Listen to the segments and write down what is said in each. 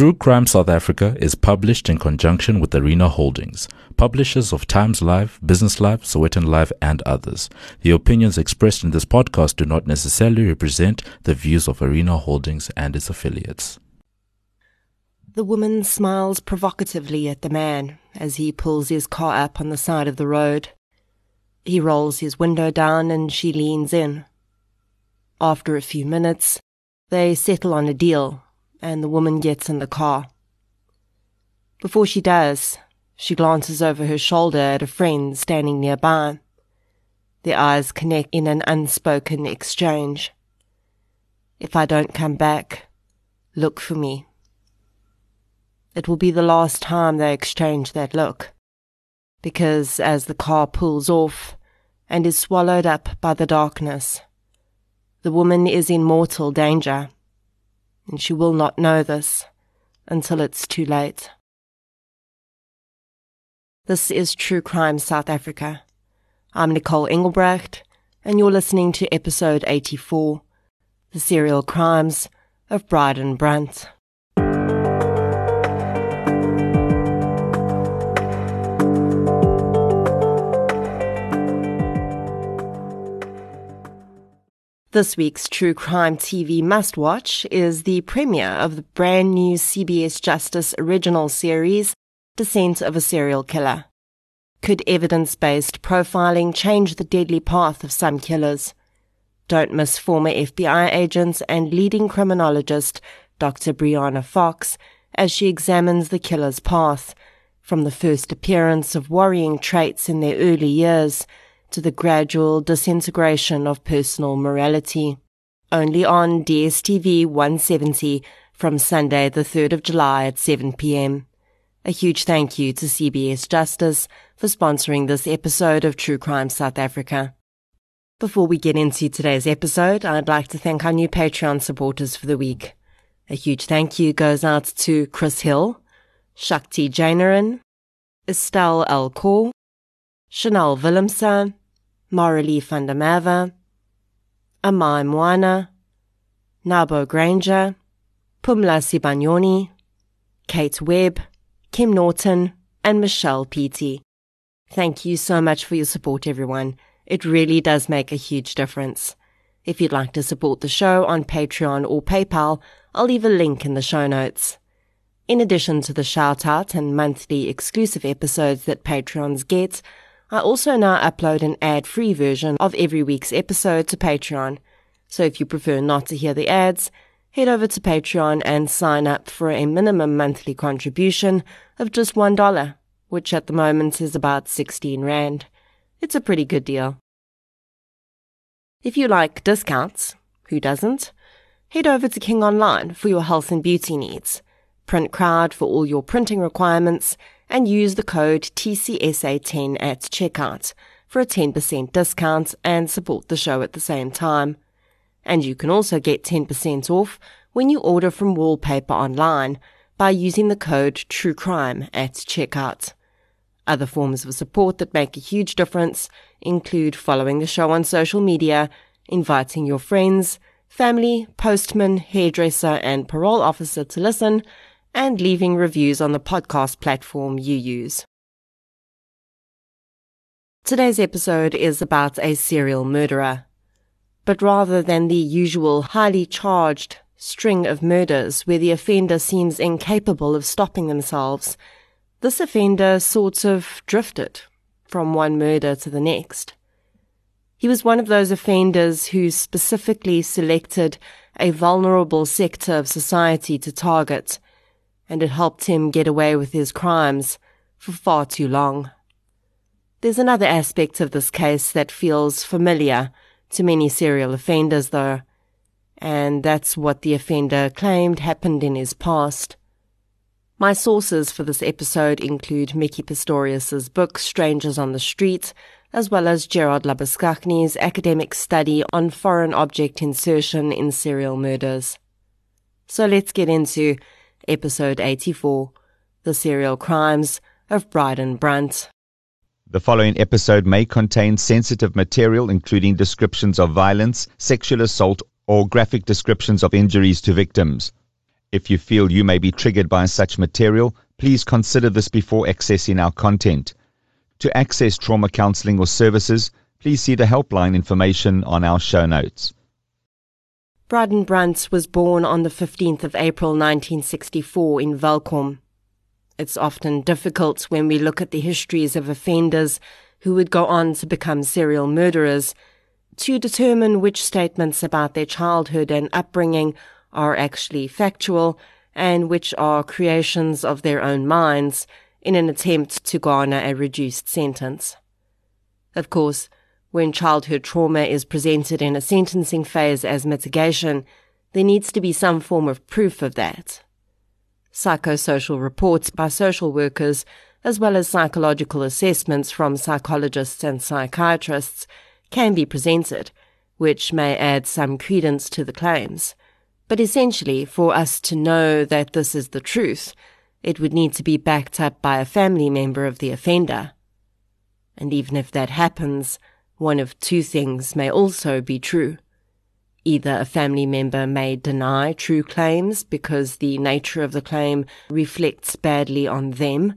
True Crime South Africa is published in conjunction with Arena Holdings, publishers of Times Live, Business Live, Sowetan Live, and others. The opinions expressed in this podcast do not necessarily represent the views of Arena Holdings and its affiliates. The woman smiles provocatively at the man as he pulls his car up on the side of the road. He rolls his window down and she leans in. After a few minutes, they settle on a deal and the woman gets in the car. Before she does, she glances over her shoulder at a friend standing nearby. Their eyes connect in an unspoken exchange. If I don't come back, look for me. It will be the last time they exchange that look, because as the car pulls off and is swallowed up by the darkness, the woman is in mortal danger and she will not know this until it's too late. This is True Crime South Africa. I'm Nicole Engelbrecht, and you're listening to episode 84 The Serial Crimes of Bryden Brunt. This week's True Crime TV must watch is the premiere of the brand new CBS Justice original series, Descent of a Serial Killer. Could evidence based profiling change the deadly path of some killers? Don't miss former FBI agents and leading criminologist Dr. Brianna Fox as she examines the killer's path, from the first appearance of worrying traits in their early years to the gradual disintegration of personal morality. Only on DSTV 170 from Sunday, the 3rd of July at 7 p.m. A huge thank you to CBS Justice for sponsoring this episode of True Crime South Africa. Before we get into today's episode, I'd like to thank our new Patreon supporters for the week. A huge thank you goes out to Chris Hill, Shakti Jainaran, Estelle. Kaur, Chanel Willemse, Marilee Merwe, Amai Mwana, Nabo Granger, Pumla Sibanyoni, Kate Webb, Kim Norton, and Michelle Peaty. Thank you so much for your support, everyone. It really does make a huge difference. If you'd like to support the show on Patreon or PayPal, I'll leave a link in the show notes. In addition to the shout out and monthly exclusive episodes that Patreons get, I also now upload an ad free version of every week's episode to Patreon. So if you prefer not to hear the ads, head over to Patreon and sign up for a minimum monthly contribution of just $1, which at the moment is about 16 Rand. It's a pretty good deal. If you like discounts, who doesn't? Head over to King Online for your health and beauty needs. Print Crowd for all your printing requirements and use the code TCSA10 at checkout for a 10% discount and support the show at the same time. And you can also get 10% off when you order from Wallpaper online by using the code TRUECRIME at checkout. Other forms of support that make a huge difference include following the show on social media, inviting your friends, family, postman, hairdresser, and parole officer to listen, and leaving reviews on the podcast platform you use. Today's episode is about a serial murderer. But rather than the usual highly charged string of murders where the offender seems incapable of stopping themselves, this offender sort of drifted from one murder to the next. He was one of those offenders who specifically selected a vulnerable sector of society to target and it helped him get away with his crimes for far too long. There's another aspect of this case that feels familiar to many serial offenders, though, and that's what the offender claimed happened in his past. My sources for this episode include Micki Pistorius's book Strangers on the Street, as well as Gerard Labuschagne academic study on foreign object insertion in serial murders. So let's get into Episode 84 The Serial Crimes of Bryden Brunt. The following episode may contain sensitive material, including descriptions of violence, sexual assault, or graphic descriptions of injuries to victims. If you feel you may be triggered by such material, please consider this before accessing our content. To access trauma counseling or services, please see the helpline information on our show notes. Bryden Brunt was born on the 15th of April 1964 in Welkom. It's often difficult when we look at the histories of offenders who would go on to become serial murderers to determine which statements about their childhood and upbringing are actually factual and which are creations of their own minds in an attempt to garner a reduced sentence. Of course, when childhood trauma is presented in a sentencing phase as mitigation, there needs to be some form of proof of that. Psychosocial reports by social workers, as well as psychological assessments from psychologists and psychiatrists, can be presented, which may add some credence to the claims. But essentially, for us to know that this is the truth, it would need to be backed up by a family member of the offender. And even if that happens, one of two things may also be true. Either a family member may deny true claims because the nature of the claim reflects badly on them,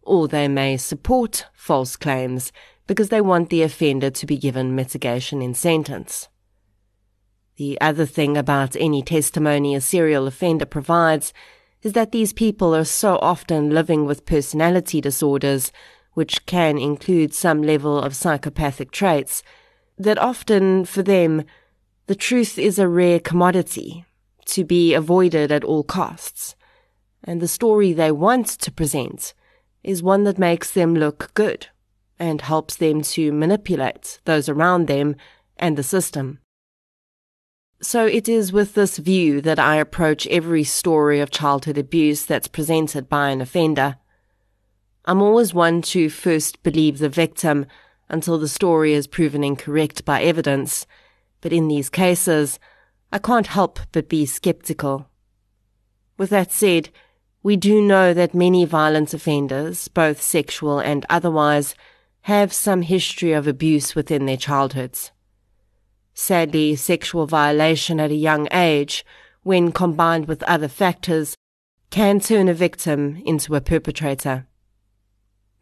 or they may support false claims because they want the offender to be given mitigation in sentence. The other thing about any testimony a serial offender provides is that these people are so often living with personality disorders, which can include some level of psychopathic traits, that often for them the truth is a rare commodity to be avoided at all costs. And the story they want to present is one that makes them look good and helps them to manipulate those around them and the system. So it is with this view that I approach every story of childhood abuse that's presented by an offender. I'm always one to first believe the victim until the story is proven incorrect by evidence, but in these cases, I can't help but be skeptical. With that said, we do know that many violent offenders, both sexual and otherwise, have some history of abuse within their childhoods. Sadly, sexual violation at a young age, when combined with other factors, can turn a victim into a perpetrator.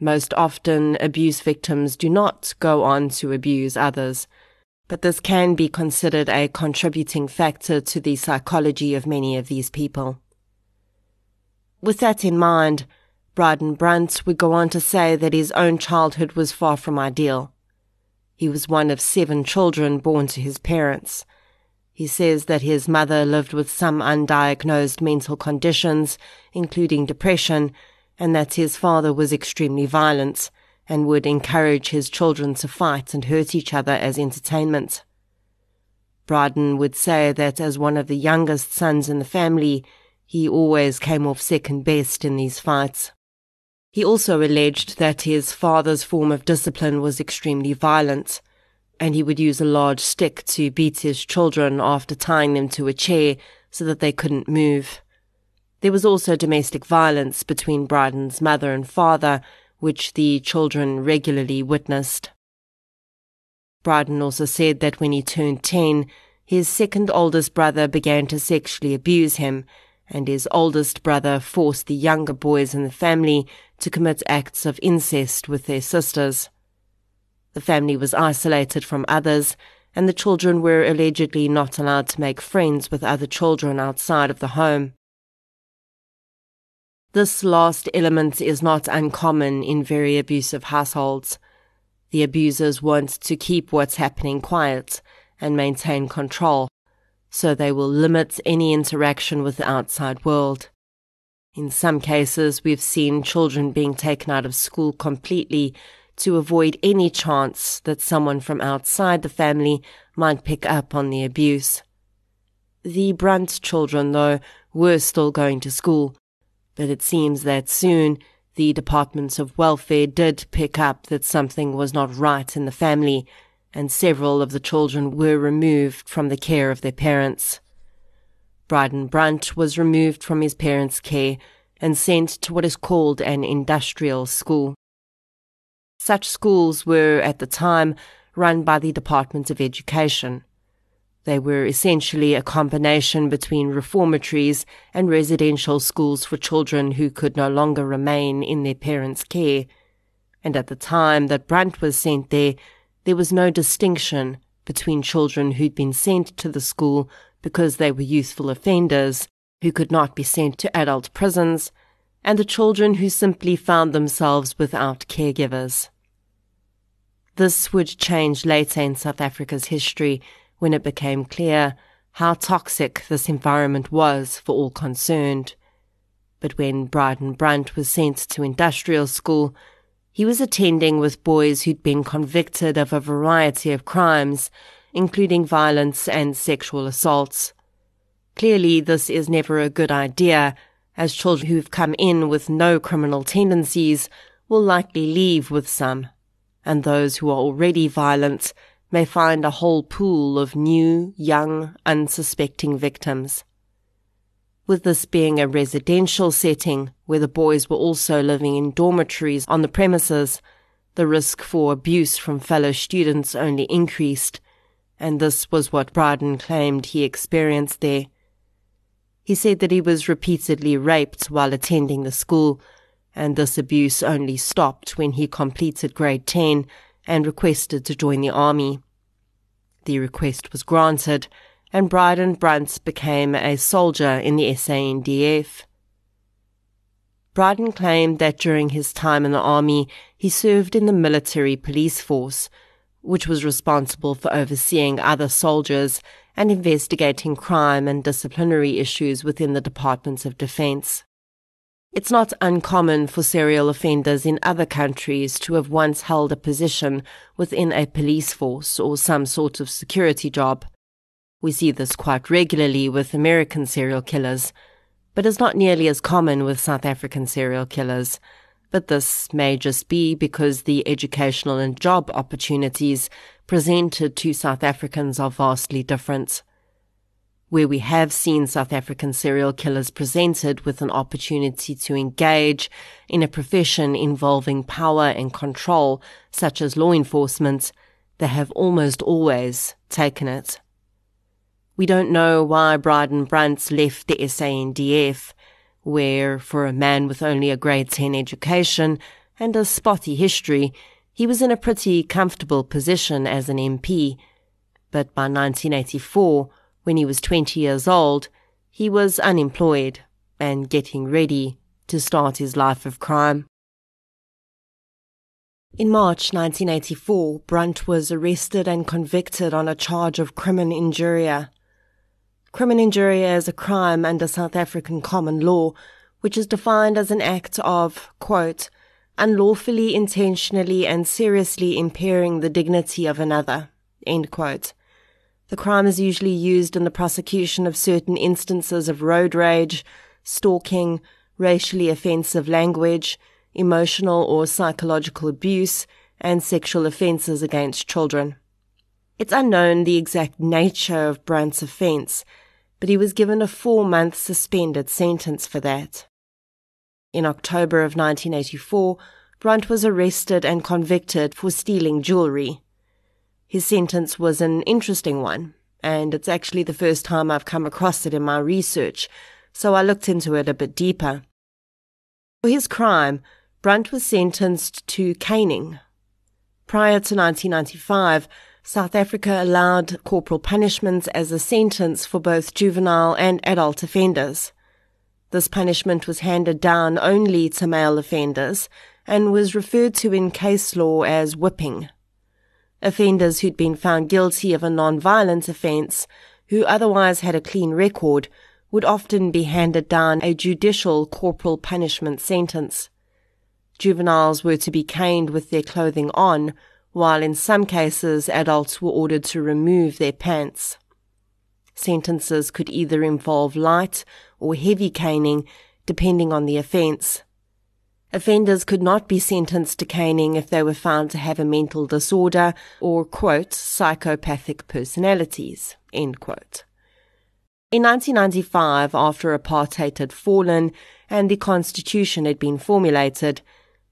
Most often, abuse victims do not go on to abuse others, but this can be considered a contributing factor to the psychology of many of these people. With that in mind, Bryden Brunt would go on to say that his own childhood was far from ideal. He was one of seven children born to his parents. He says that his mother lived with some undiagnosed mental conditions, including depression, and that his father was extremely violent and would encourage his children to fight and hurt each other as entertainment. Bryden would say that as one of the youngest sons in the family, he always came off second best in these fights. He also alleged that his father's form of discipline was extremely violent, and he would use a large stick to beat his children after tying them to a chair so that they couldn't move. There was also domestic violence between Bryden's mother and father, which the children regularly witnessed. Bryden also said that when he turned 10, his second oldest brother began to sexually abuse him, and his oldest brother forced the younger boys in the family to commit acts of incest with their sisters. The family was isolated from others, and the children were allegedly not allowed to make friends with other children outside of the home. This last element is not uncommon in very abusive households. The abusers want to keep what's happening quiet and maintain control, so they will limit any interaction with the outside world. In some cases, we've seen children being taken out of school completely to avoid any chance that someone from outside the family might pick up on the abuse. The Brunt children, though, were still going to school, but it seems that soon the departments of welfare did pick up that something was not right in the family, and several of the children were removed from the care of their parents. Braden Brunt was removed from his parents' care and sent to what is called an industrial school. Such schools were, at the time, run by the Department of Education. They were essentially a combination between reformatories and residential schools for children who could no longer remain in their parents' care. And at the time that Brunt was sent there, there was no distinction between children who'd been sent to the school because they were youthful offenders who could not be sent to adult prisons, and the children who simply found themselves without caregivers. This would change later in South Africa's history when it became clear how toxic this environment was for all concerned. But when Bryden Brunt was sent to industrial school, he was attending with boys who'd been convicted of a variety of crimes, including violence and sexual assaults. Clearly, this is never a good idea, as children who've come in with no criminal tendencies will likely leave with some, and those who are already violent may find a whole pool of new, young, unsuspecting victims with this being a residential setting where the boys were also living in dormitories on the premises, the risk for abuse from fellow students only increased, and this was what Bryden claimed he experienced there. He said that he was repeatedly raped while attending the school, and this abuse only stopped when he completed grade 10 and requested to join the army. The request was granted, and Bryden Brunt became a soldier in the SANDF. Bryden claimed that during his time in the army, he served in the military police force, which was responsible for overseeing other soldiers and investigating crime and disciplinary issues within the Departments of Defense. It's not uncommon for serial offenders in other countries to have once held a position within a police force or some sort of security job. We see this quite regularly with American serial killers, but is not nearly as common with South African serial killers. But this may just be because the educational and job opportunities presented to South Africans are vastly different. Where we have seen South African serial killers presented with an opportunity to engage in a profession involving power and control, such as law enforcement, they have almost always taken it. We don't know why Bryden Brunt left the SANDF, where, for a man with only a grade 10 education and a spotty history, he was in a pretty comfortable position as an MP. But by 1984, when he was 20 years old, he was unemployed and getting ready to start his life of crime. In March 1984, Brunt was arrested and convicted on a charge of crimen injuria. Crimen injuria is a crime under South African common law, which is defined as an act of, quote, unlawfully, intentionally, and seriously impairing the dignity of another, end quote. The crime is usually used in the prosecution of certain instances of road rage, stalking, racially offensive language, emotional or psychological abuse, and sexual offences against children. It's unknown the exact nature of Brunt's offence, but he was given a four month suspended sentence for that. In October of 1984, Brunt was arrested and convicted for stealing jewellery. His sentence was an interesting one, and it's actually the first time I've come across it in my research, so I looked into it a bit deeper. For his crime, Brunt was sentenced to caning. Prior to 1995, South Africa allowed corporal punishments as a sentence for both juvenile and adult offenders. This punishment was handed down only to male offenders and was referred to in case law as whipping. Offenders who'd been found guilty of a non-violent offence, who otherwise had a clean record, would often be handed down a judicial corporal punishment sentence. Juveniles were to be caned with their clothing on, while in some cases adults were ordered to remove their pants. Sentences could either involve light or heavy caning, depending on the offence. Offenders could not be sentenced to caning if they were found to have a mental disorder or, quote, psychopathic personalities, end quote. In 1995, after apartheid had fallen and the constitution had been formulated,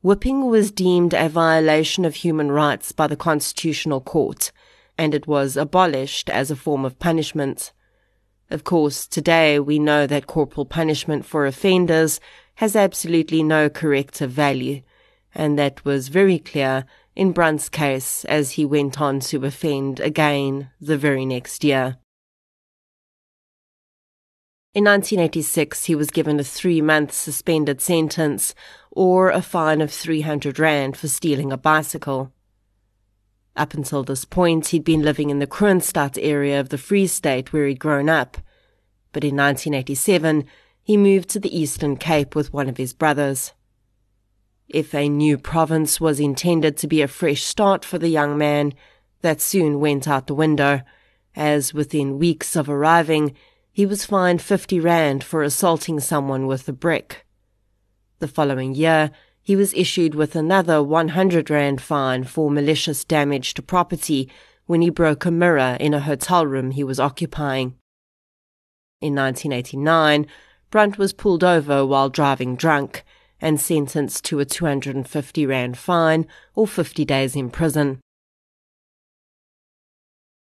Whipping was deemed a violation of human rights by the Constitutional Court, and it was abolished as a form of punishment. Of course, today we know that corporal punishment for offenders has absolutely no corrective value, and that was very clear in Brunt's case as he went on to offend again the very next year. In 1986, he was given a three month suspended sentence or a fine of 300 Rand for stealing a bicycle. Up until this point, he'd been living in the Kroonstad area of the Free State where he'd grown up. But in 1987, he moved to the Eastern Cape with one of his brothers. If a new province was intended to be a fresh start for the young man, that soon went out the window, as within weeks of arriving, he was fined 50 Rand for assaulting someone with a brick. The following year, he was issued with another 100 Rand fine for malicious damage to property when he broke a mirror in a hotel room he was occupying. In 1989, Brunt was pulled over while driving drunk and sentenced to a 250 Rand fine or 50 days in prison.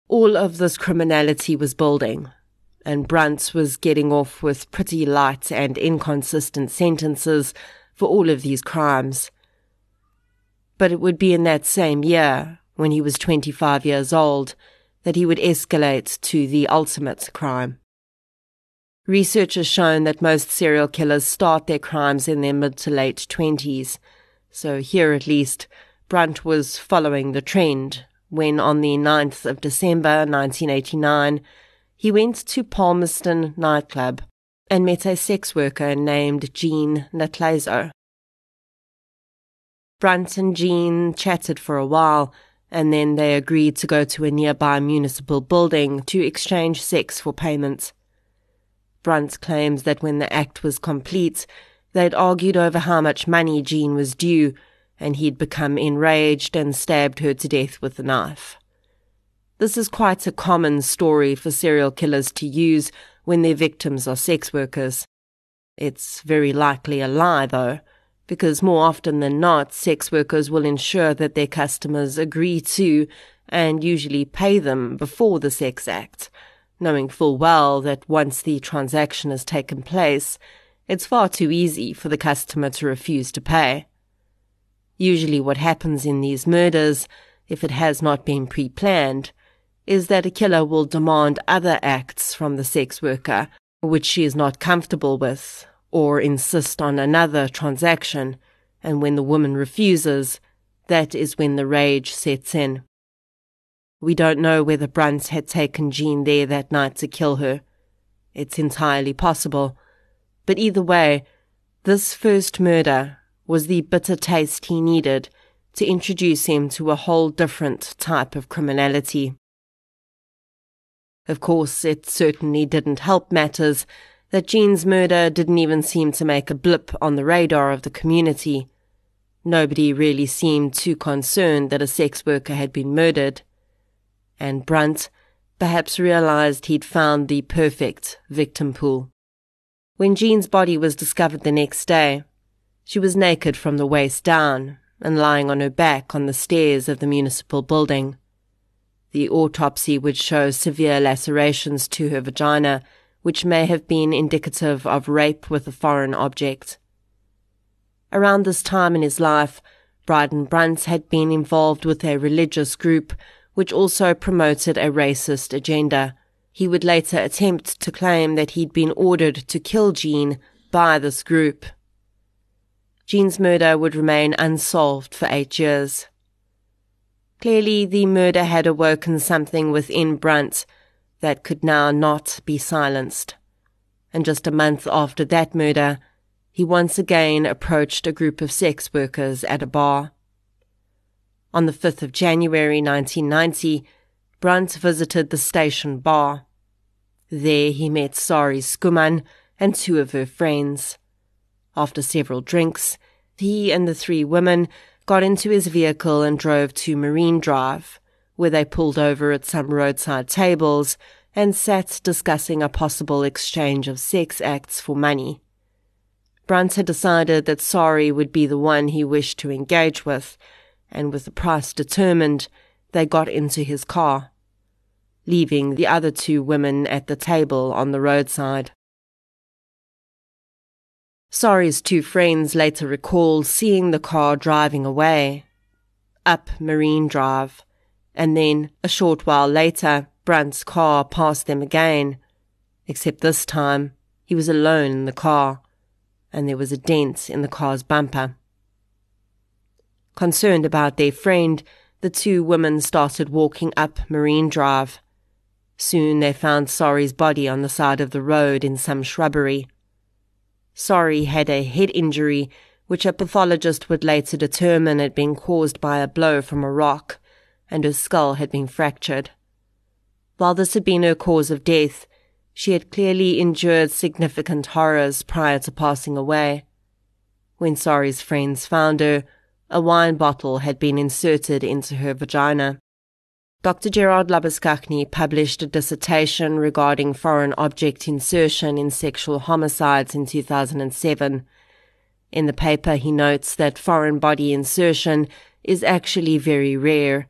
All of this criminality was building, and Brunt was getting off with pretty light and inconsistent sentences for all of these crimes. But it would be in that same year, when he was 25 years old, that he would escalate to the ultimate crime. Research has shown that most serial killers start their crimes in their mid to late 20s. So here at least, Brunt was following the trend when on the 9th of December 1989, he went to Palmerston nightclub and met a sex worker named Jean Natlazo. Brunt and Jean chatted for a while, and then they agreed to go to a nearby municipal building to exchange sex for payment. Brunt claims that when the act was complete, they'd argued over how much money Jean was due, and he'd become enraged and stabbed her to death with a knife. This is quite a common story for serial killers to use when their victims are sex workers. It's very likely a lie, though, because more often than not, sex workers will ensure that their customers agree to and usually pay them before the sex act knowing full well that once the transaction has taken place, it's far too easy for the customer to refuse to pay. Usually, what happens in these murders, if it has not been pre planned, is that a killer will demand other acts from the sex worker which she is not comfortable with, or insist on another transaction, and when the woman refuses, that is when the rage sets in. We don't know whether Brunt had taken Jean there that night to kill her. It's entirely possible. But either way, this first murder was the bitter taste he needed to introduce him to a whole different type of criminality. Of course, it certainly didn't help matters that Jean's murder didn't even seem to make a blip on the radar of the community. Nobody really seemed too concerned that a sex worker had been murdered and Brunt perhaps realized he'd found the perfect victim pool. When Jean's body was discovered the next day, she was naked from the waist down and lying on her back on the stairs of the municipal building. The autopsy would show severe lacerations to her vagina, which may have been indicative of rape with a foreign object. Around this time in his life, Bryden Brunt had been involved with a religious group which also promoted a racist agenda. He would later attempt to claim that he'd been ordered to kill Jean by this group. Jean's murder would remain unsolved for eight years. Clearly, the murder had awoken something within Brunt that could now not be silenced. And just a month after that murder, he once again approached a group of sex workers at a bar. On the 5th of January 1990, Brunt visited the station bar. There he met Sari Skuman and two of her friends. After several drinks, he and the three women got into his vehicle and drove to Marine Drive, where they pulled over at some roadside tables and sat discussing a possible exchange of sex acts for money. Brunt had decided that Sari would be the one he wished to engage with, and with the price determined, they got into his car, leaving the other two women at the table on the roadside. Sari's two friends later recalled seeing the car driving away, up Marine Drive, and then, a short while later, Brunt's car passed them again, except this time he was alone in the car, and there was a dent in the car's bumper. Concerned about their friend, the two women started walking up Marine Drive. Soon they found Sari's body on the side of the road in some shrubbery. Sorry had a head injury, which a pathologist would later determine had been caused by a blow from a rock, and her skull had been fractured. While this had been her cause of death, she had clearly endured significant horrors prior to passing away. When Sari's friends found her, a wine bottle had been inserted into her vagina. Dr. Gerard Labuschagne published a dissertation regarding foreign object insertion in sexual homicides in 2007. In the paper, he notes that foreign body insertion is actually very rare,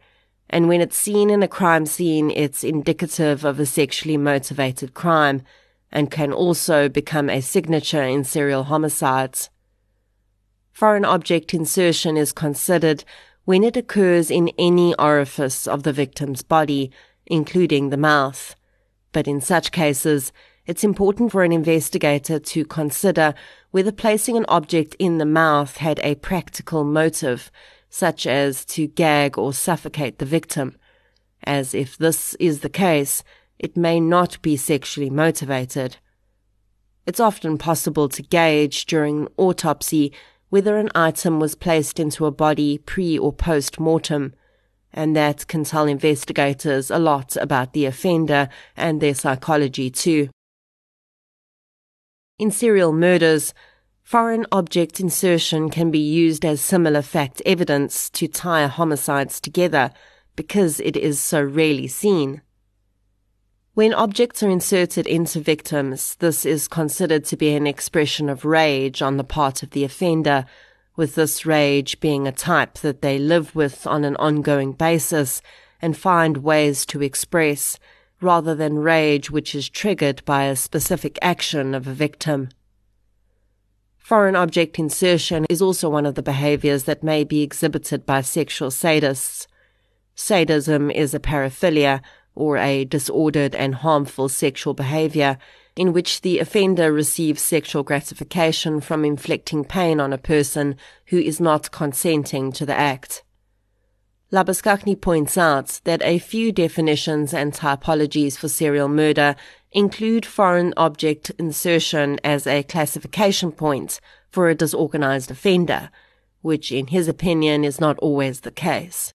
and when it's seen in a crime scene, it's indicative of a sexually motivated crime and can also become a signature in serial homicides. Foreign object insertion is considered when it occurs in any orifice of the victim's body, including the mouth. But in such cases, it's important for an investigator to consider whether placing an object in the mouth had a practical motive, such as to gag or suffocate the victim, as if this is the case, it may not be sexually motivated. It's often possible to gauge during an autopsy whether an item was placed into a body pre or post mortem, and that can tell investigators a lot about the offender and their psychology too. In serial murders, foreign object insertion can be used as similar fact evidence to tie homicides together because it is so rarely seen. When objects are inserted into victims, this is considered to be an expression of rage on the part of the offender, with this rage being a type that they live with on an ongoing basis and find ways to express, rather than rage which is triggered by a specific action of a victim. Foreign object insertion is also one of the behaviors that may be exhibited by sexual sadists. Sadism is a paraphilia or a disordered and harmful sexual behavior in which the offender receives sexual gratification from inflicting pain on a person who is not consenting to the act. Labuschagne points out that a few definitions and typologies for serial murder include foreign object insertion as a classification point for a disorganized offender, which in his opinion is not always the case.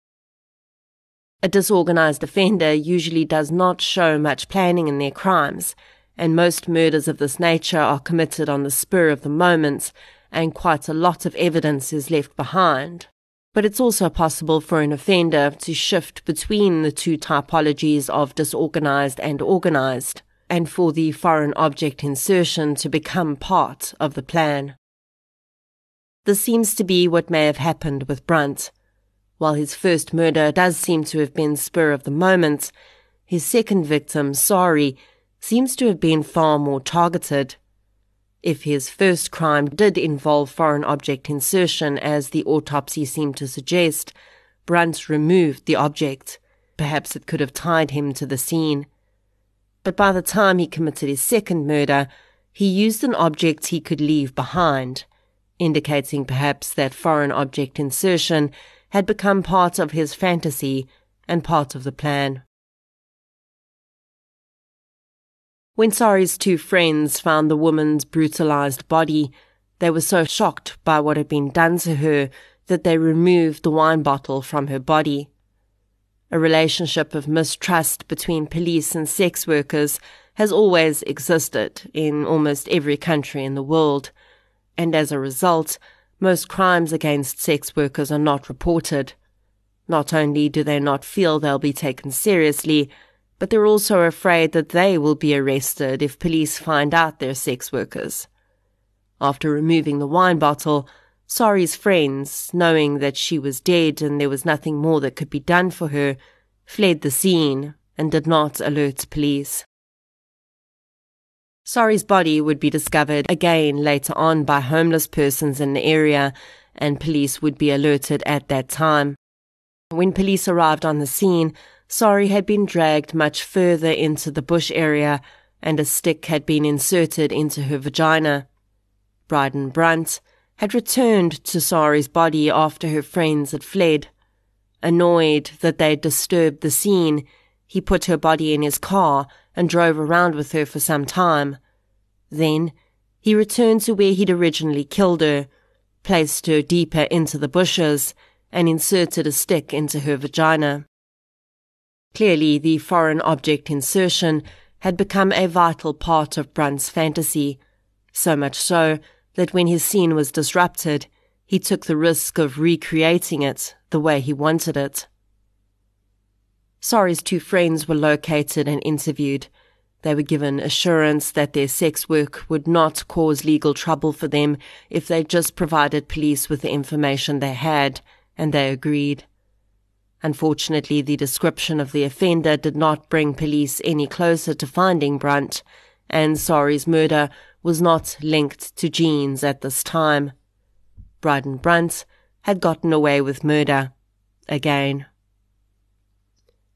A disorganized offender usually does not show much planning in their crimes, and most murders of this nature are committed on the spur of the moment, and quite a lot of evidence is left behind. But it's also possible for an offender to shift between the two typologies of disorganized and organized, and for the foreign object insertion to become part of the plan. This seems to be what may have happened with Brunt. While his first murder does seem to have been spur of the moment, his second victim, Sari, seems to have been far more targeted. If his first crime did involve foreign object insertion, as the autopsy seemed to suggest, Brunt removed the object. Perhaps it could have tied him to the scene. But by the time he committed his second murder, he used an object he could leave behind, indicating perhaps that foreign object insertion had become part of his fantasy and part of the plan. When Sari's two friends found the woman's brutalized body, they were so shocked by what had been done to her that they removed the wine bottle from her body. A relationship of mistrust between police and sex workers has always existed in almost every country in the world, and as a result, most crimes against sex workers are not reported. Not only do they not feel they'll be taken seriously, but they're also afraid that they will be arrested if police find out they're sex workers. After removing the wine bottle, Sari's friends, knowing that she was dead and there was nothing more that could be done for her, fled the scene and did not alert police. Sari's body would be discovered again later on by homeless persons in the area, and police would be alerted at that time. When police arrived on the scene, Sari had been dragged much further into the bush area, and a stick had been inserted into her vagina. Bryden Brunt had returned to Sari's body after her friends had fled. Annoyed that they had disturbed the scene, he put her body in his car and drove around with her for some time. Then he returned to where he'd originally killed her, placed her deeper into the bushes, and inserted a stick into her vagina. Clearly, the foreign object insertion had become a vital part of Brunt's fantasy, so much so that when his scene was disrupted, he took the risk of recreating it the way he wanted it. Sari's two friends were located and interviewed. They were given assurance that their sex work would not cause legal trouble for them if they just provided police with the information they had, and they agreed. Unfortunately, the description of the offender did not bring police any closer to finding Brunt, and Sari's murder was not linked to Jean's at this time. Bryden Brunt had gotten away with murder again.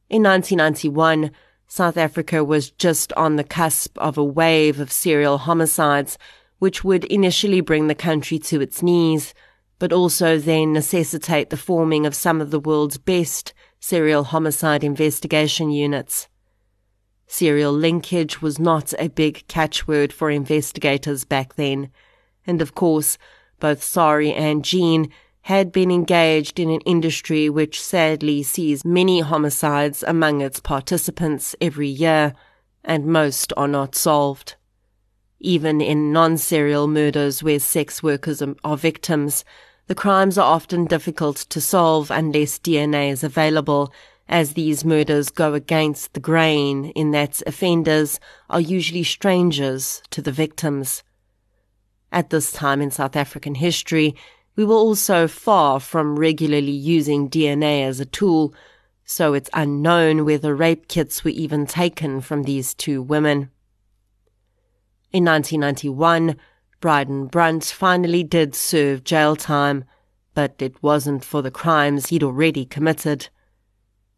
In 1991, South Africa was just on the cusp of a wave of serial homicides, which would initially bring the country to its knees, but also then necessitate the forming of some of the world's best serial homicide investigation units. Serial linkage was not a big catchword for investigators back then, and of course, both Sari and Jean had been engaged in an industry which sadly sees many homicides among its participants every year, and most are not solved. Even in non-serial murders where sex workers are victims, the crimes are often difficult to solve unless DNA is available, as these murders go against the grain in that offenders are usually strangers to the victims. At this time in South African history, we were also far from regularly using DNA as a tool, so it's unknown whether rape kits were even taken from these two women. In 1991, Bryden Brunt finally did serve jail time, but it wasn't for the crimes he'd already committed.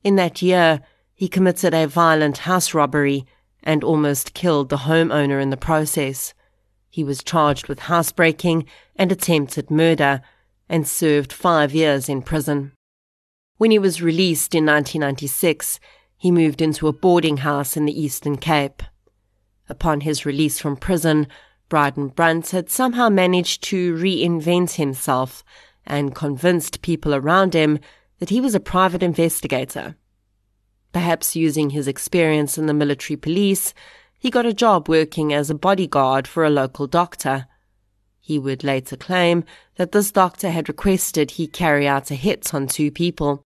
In that year, he committed a violent house robbery and almost killed the homeowner in the process. He was charged with housebreaking and attempted murder and served five years in prison. When he was released in 1996, he moved into a boarding house in the Eastern Cape. Upon his release from prison, Bryden Brunt had somehow managed to reinvent himself and convinced people around him that he was a private investigator. Perhaps using his experience in the military police, he got a job working as a bodyguard for a local doctor. He would later claim that this doctor had requested he carry out a hit on two people.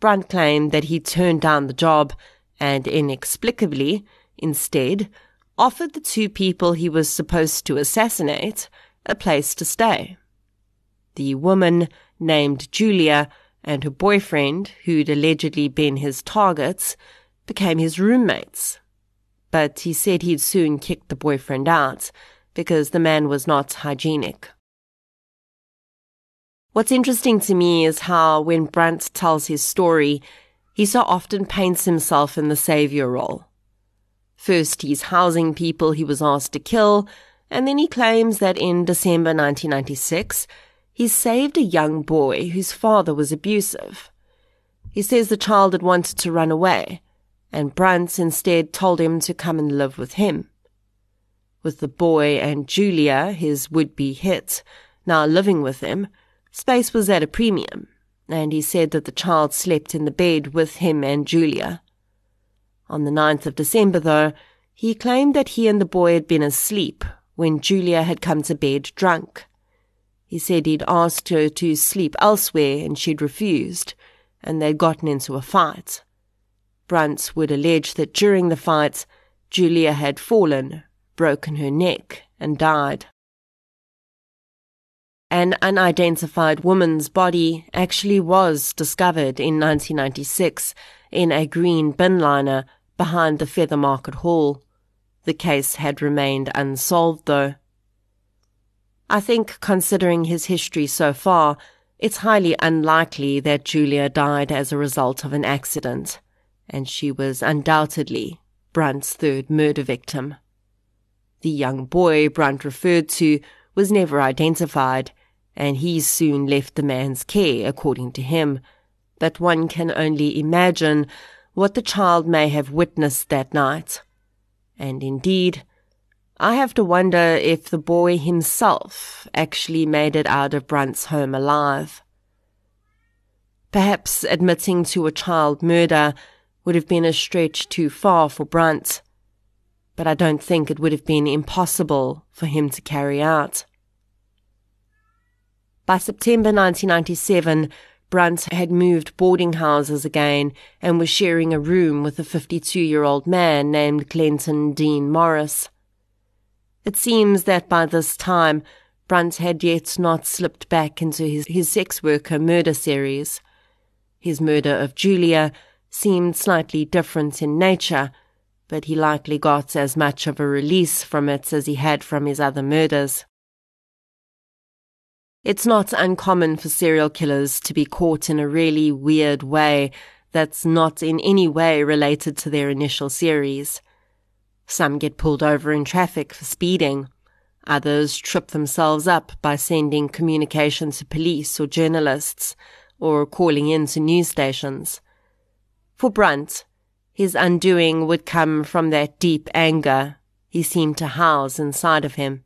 Brunt claimed that he turned down the job and inexplicably, instead, offered the two people he was supposed to assassinate a place to stay. The woman, named Julia, and her boyfriend, who'd allegedly been his targets, became his roommates. But he said he'd soon kick the boyfriend out because the man was not hygienic. What's interesting to me is how when Brunt tells his story, he so often paints himself in the savior role. First, he's housing people he was asked to kill, and then he claims that in December 1996, he saved a young boy whose father was abusive. He says the child had wanted to run away, and Brunt instead told him to come and live with him. With the boy and Julia, his would-be hit, now living with him, space was at a premium, and he said that the child slept in the bed with him and Julia. On the 9th of December, though, he claimed that he and the boy had been asleep when Julia had come to bed drunk. He said he'd asked her to sleep elsewhere and she'd refused, and they'd gotten into a fight. Brunt would allege that during the fight, Julia had fallen broken her neck, and died. An unidentified woman's body actually was discovered in 1996 in a green bin liner behind the Feather Market Hall. The case had remained unsolved, though. I think, considering his history so far, it's highly unlikely that Julia died as a result of an accident, and she was undoubtedly Brunt's third murder victim. The young boy Brunt referred to was never identified, and he soon left the man's care, according to him, but one can only imagine what the child may have witnessed that night. And indeed, I have to wonder if the boy himself actually made it out of Brunt's home alive. Perhaps admitting to a child murder would have been a stretch too far for Brunt, but I don't think it would have been impossible for him to carry out. By September 1997, Brunt had moved boarding houses again and was sharing a room with a 52 year old man named Clinton Dean Morris. It seems that by this time, Brunt had yet not slipped back into his, his sex worker murder series. His murder of Julia seemed slightly different in nature, but he likely got as much of a release from it as he had from his other murders. It's not uncommon for serial killers to be caught in a really weird way that's not in any way related to their initial series. Some get pulled over in traffic for speeding. Others trip themselves up by sending communication to police or journalists, or calling in to news stations. For Brunt, his undoing would come from that deep anger he seemed to house inside of him.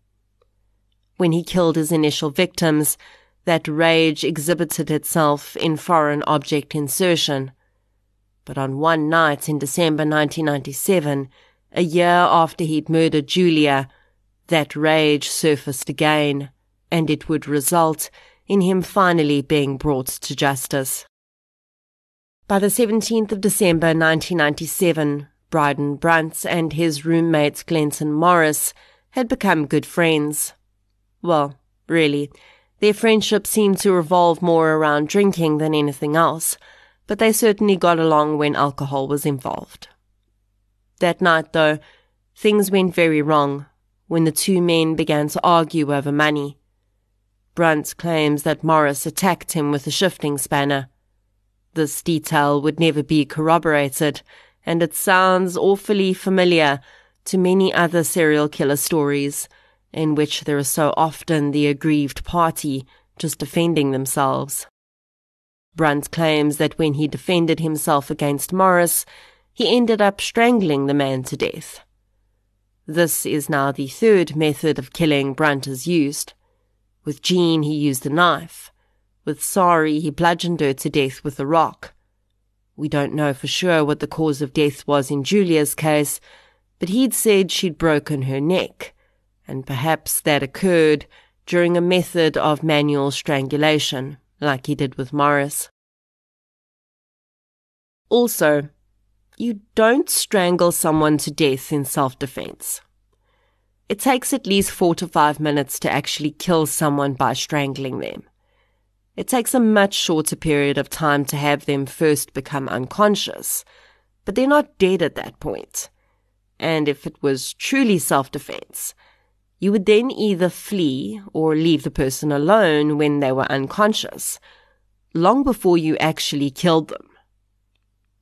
When he killed his initial victims, that rage exhibited itself in foreign object insertion. But on one night in December 1997, a year after he'd murdered Julia, that rage surfaced again, and it would result in him finally being brought to justice. By the 17th of December 1997, Bryden Brunt and his roommate Glenton Morris had become good friends. Well, really, their friendship seemed to revolve more around drinking than anything else, but they certainly got along when alcohol was involved. That night, though, things went very wrong when the two men began to argue over money. Brunt claims that Morris attacked him with a shifting spanner. This detail would never be corroborated, and it sounds awfully familiar to many other serial killer stories in which there is so often the aggrieved party just defending themselves. Brunt claims that when he defended himself against Morris, he ended up strangling the man to death. This is now the third method of killing Brunt has used. With Jean, he used a knife. With Sari, he bludgeoned her to death with a rock. We don't know for sure what the cause of death was in Julia's case, but he'd said she'd broken her neck, and perhaps that occurred during a method of manual strangulation, like he did with Morris. Also, you don't strangle someone to death in self defense. It takes at least four to five minutes to actually kill someone by strangling them. It takes a much shorter period of time to have them first become unconscious, but they're not dead at that point. And if it was truly self defense, you would then either flee or leave the person alone when they were unconscious, long before you actually killed them.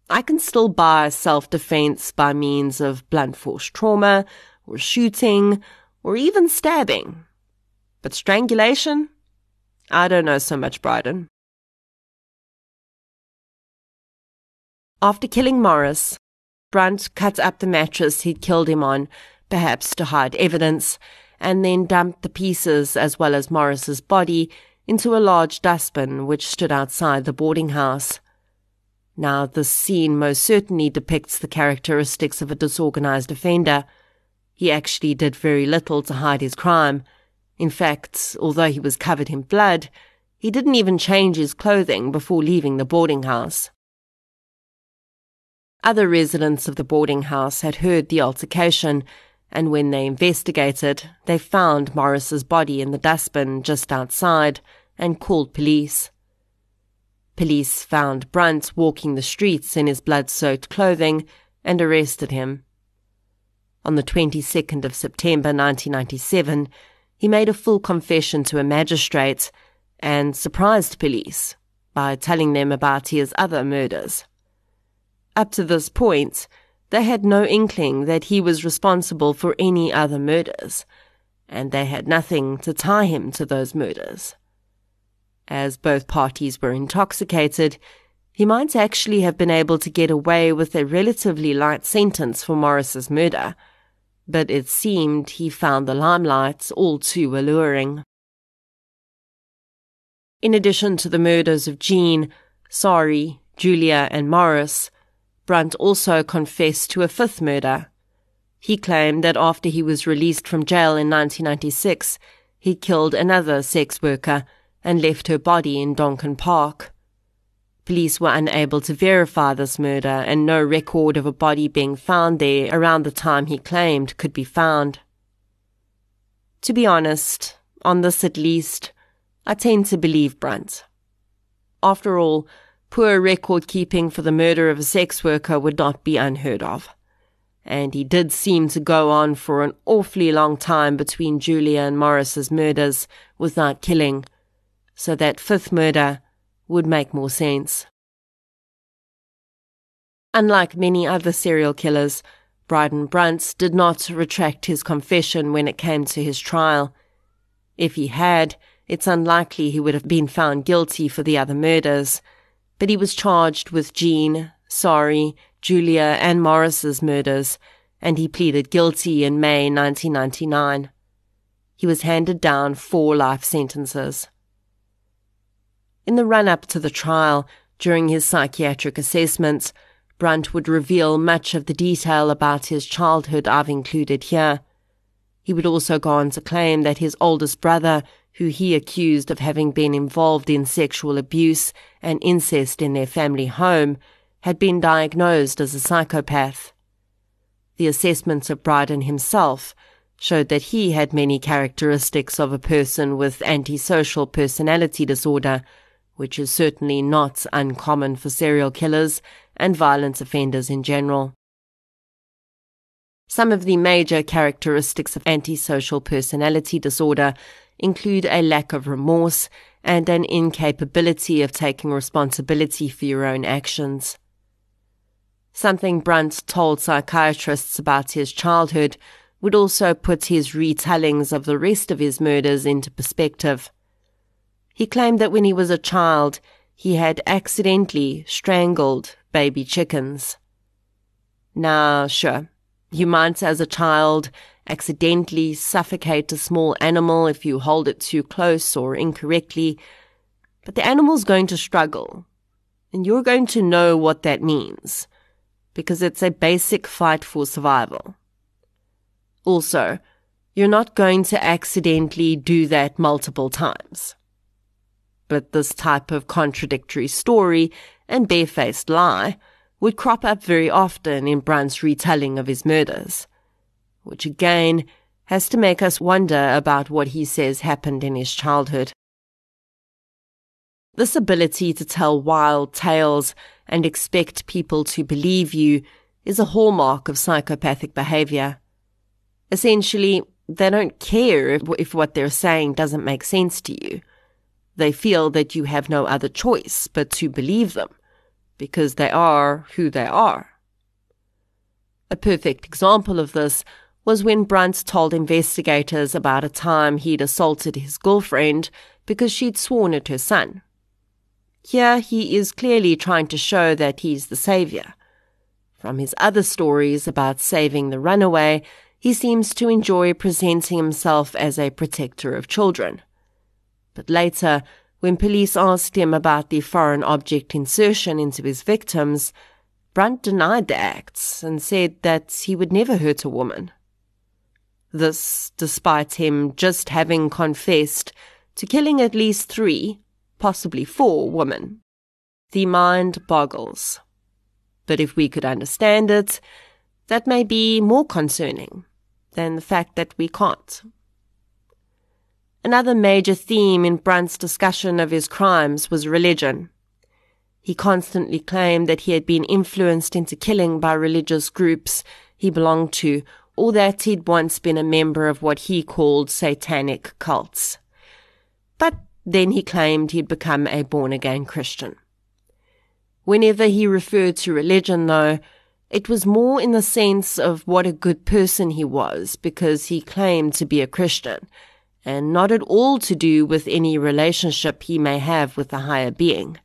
I can still buy self defense by means of blunt force trauma, or shooting, or even stabbing. But strangulation? I don't know so much, Bryden. After killing Morris, Brunt cut up the mattress he'd killed him on, perhaps to hide evidence, and then dumped the pieces as well as Morris's body into a large dustbin which stood outside the boarding house. Now, this scene most certainly depicts the characteristics of a disorganized offender. He actually did very little to hide his crime. In fact, although he was covered in blood, he didn't even change his clothing before leaving the boarding house. Other residents of the boarding house had heard the altercation, and when they investigated, they found Morris's body in the dustbin just outside and called police. Police found Brunt walking the streets in his blood soaked clothing and arrested him. On the 22nd of September 1997, he made a full confession to a magistrate and surprised police by telling them about his other murders. Up to this point, they had no inkling that he was responsible for any other murders, and they had nothing to tie him to those murders. As both parties were intoxicated, he might actually have been able to get away with a relatively light sentence for Morris's murder, but it seemed he found the limelight all too alluring. In addition to the murders of Jean, Sari, Julia, and Morris, Brunt also confessed to a fifth murder. He claimed that after he was released from jail in 1996, he killed another sex worker and left her body in Donkin Park. Police were unable to verify this murder, and no record of a body being found there around the time he claimed could be found. To be honest, on this at least, I tend to believe Brunt. After all, Poor record keeping for the murder of a sex worker would not be unheard of. And he did seem to go on for an awfully long time between Julia and Morris's murders without killing, so that fifth murder would make more sense. Unlike many other serial killers, Bryden Brunt did not retract his confession when it came to his trial. If he had, it's unlikely he would have been found guilty for the other murders but he was charged with Jean, Sari, Julia, and Morris's murders, and he pleaded guilty in May 1999. He was handed down four life sentences. In the run up to the trial, during his psychiatric assessments, Brunt would reveal much of the detail about his childhood I've included here. He would also go on to claim that his oldest brother, who he accused of having been involved in sexual abuse and incest in their family home, had been diagnosed as a psychopath. The assessments of Bryden himself showed that he had many characteristics of a person with antisocial personality disorder, which is certainly not uncommon for serial killers and violent offenders in general. Some of the major characteristics of antisocial personality disorder include a lack of remorse and an incapability of taking responsibility for your own actions. Something Brunt told psychiatrists about his childhood would also put his retellings of the rest of his murders into perspective. He claimed that when he was a child, he had accidentally strangled baby chickens. Now, sure, you might, as a child, accidentally suffocate a small animal if you hold it too close or incorrectly, but the animal's going to struggle. And you're going to know what that means, because it's a basic fight for survival. Also, you're not going to accidentally do that multiple times. But this type of contradictory story and barefaced lie would crop up very often in Brunt's retelling of his murders which again has to make us wonder about what he says happened in his childhood. This ability to tell wild tales and expect people to believe you is a hallmark of psychopathic behavior. Essentially, they don't care if, if, what they're saying doesn't make sense to you. They feel that you have no other choice but to believe them, because they are who they are. A perfect example of this was when Brunt told investigators about a time he'd assaulted his girlfriend because she'd sworn at her son. Here he is clearly trying to show that he's the savior. From his other stories about saving the runaway, he seems to enjoy presenting himself as a protector of children. But later, when police asked him about the foreign object insertion into his victims, Brunt denied the acts and said that he would never hurt a woman. This despite him just having confessed to killing at least three, possibly four women. The mind boggles. But if we could understand it, that may be more concerning. than the fact that we can't. Another major theme in Brunt's discussion of his crimes was religion. He constantly claimed that he had been influenced into killing by religious groups he belonged to, or that he'd once been a member of what he called satanic cults. But then he claimed he'd become a born again Christian. Whenever he referred to religion, though, it was more in the sense of what a good person he was because he claimed to be a Christian and not at all to do with any relationship he may have with a higher being.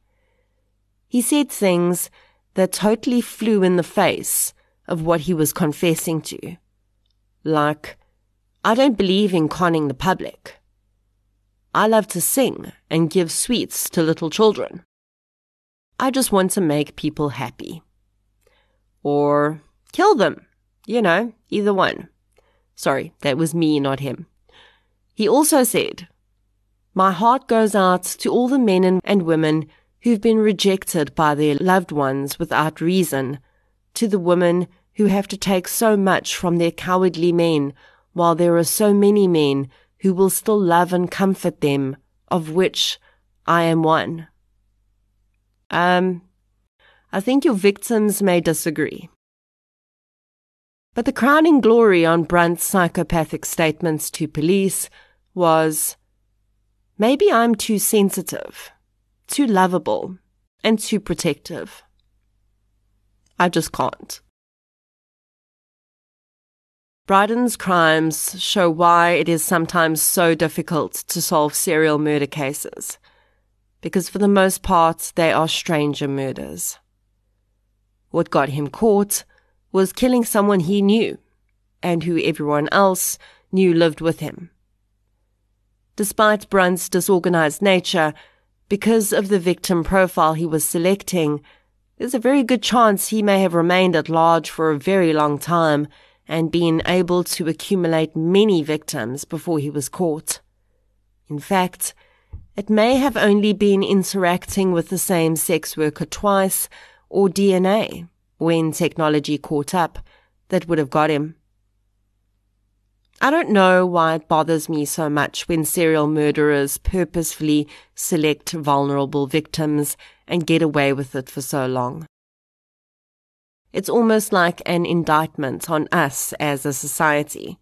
He said things that totally flew in the face of what he was confessing to. Like, I don't believe in conning the public. I love to sing and give sweets to little children. I just want to make people happy. Or kill them. You know, either one. Sorry, that was me, not him. He also said, My heart goes out to all the men and women who've been rejected by their loved ones without reason, to the women who have to take so much from their cowardly men, while there are so many men who will still love and comfort them, of which I am one. Um, I think your victims may disagree. But the crowning glory on Brunt's psychopathic statements to police was maybe I'm too sensitive, too lovable, and too protective. I just can't. Bryden's crimes show why it is sometimes so difficult to solve serial murder cases, because for the most part they are stranger murders. What got him caught was killing someone he knew, and who everyone else knew lived with him despite Brunt's disorganized nature, because of the victim profile he was selecting, there's a very good chance he may have remained at large for a very long time and been able to accumulate many victims before he was caught. In fact, it may have only been interacting with the same sex worker twice or DNA when technology caught up that would have got him. I don't know why it bothers me so much when serial murderers purposefully select vulnerable victims and get away with it for so long. It's almost like an indictment on us as a society,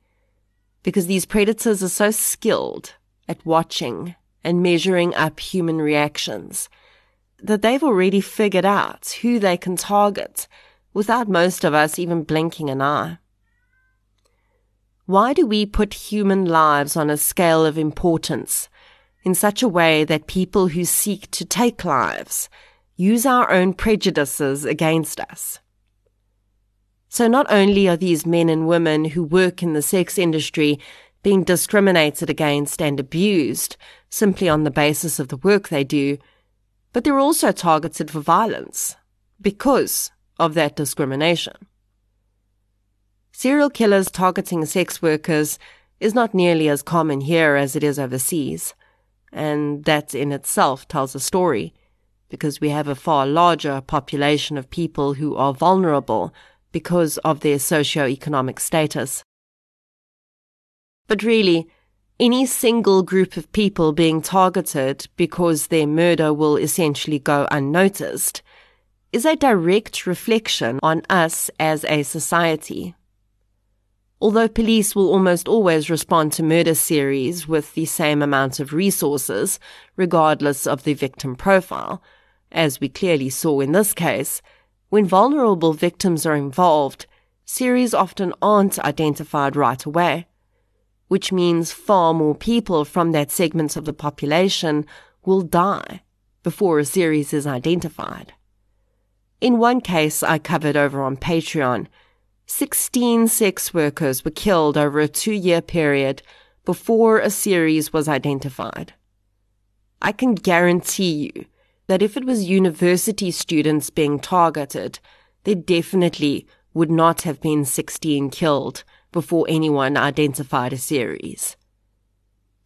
because these predators are so skilled at watching and measuring up human reactions that they've already figured out who they can target without most of us even blinking an eye. Why do we put human lives on a scale of importance in such a way that people who seek to take lives use our own prejudices against us? So not only are these men and women who work in the sex industry being discriminated against and abused simply on the basis of the work they do, but they're also targeted for violence because of that discrimination. Serial killers targeting sex workers is not nearly as common here as it is overseas. And that in itself tells a story, because we have a far larger population of people who are vulnerable because of their socio-economic status. But really, any single group of people being targeted because their murder will essentially go unnoticed is a direct reflection on us as a society. Although police will almost always respond to murder series with the same amount of resources, regardless of the victim profile, as we clearly saw in this case, when vulnerable victims are involved, series often aren't identified right away, which means far more people from that segment of the population will die before a series is identified. In one case I covered over on Patreon, 16 sex workers were killed over a two year period before a series was identified. I can guarantee you that if it was university students being targeted, there definitely would not have been 16 killed before anyone identified a series.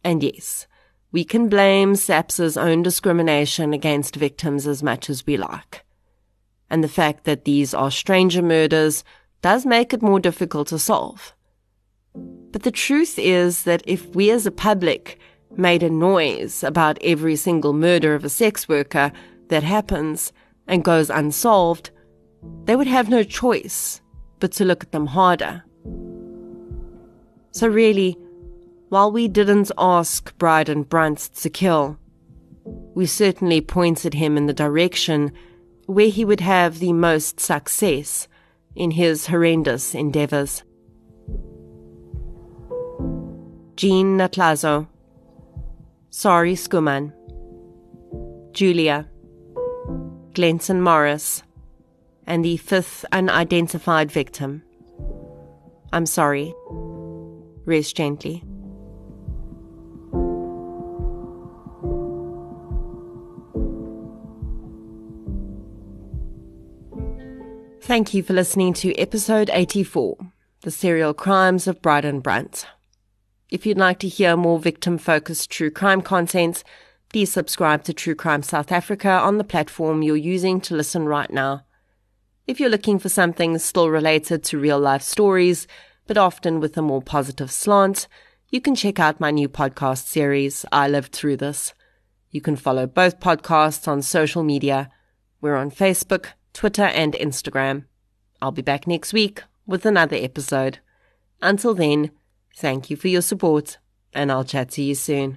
And yes, we can blame SAPS's own discrimination against victims as much as we like. And the fact that these are stranger murders does make it more difficult to solve. But the truth is that if we as a public made a noise about every single murder of a sex worker that happens and goes unsolved, they would have no choice but to look at them harder. So, really, while we didn't ask Bryden Brunt to kill, we certainly pointed him in the direction where he would have the most success in his horrendous endeavors. Jean Natlazo, Sari Skuman, Julia, Glenson Morris, and the fifth unidentified victim. I'm sorry. Rest gently. Thank you for listening to episode 84 The Serial Crimes of Bryden Brunt. If you'd like to hear more victim focused true crime content, please subscribe to True Crime South Africa on the platform you're using to listen right now. If you're looking for something still related to real life stories, but often with a more positive slant, you can check out my new podcast series, I Lived Through This. You can follow both podcasts on social media. We're on Facebook, Twitter, and Instagram. I'll be back next week with another episode. Until then, thank you for your support, and I'll chat to you soon.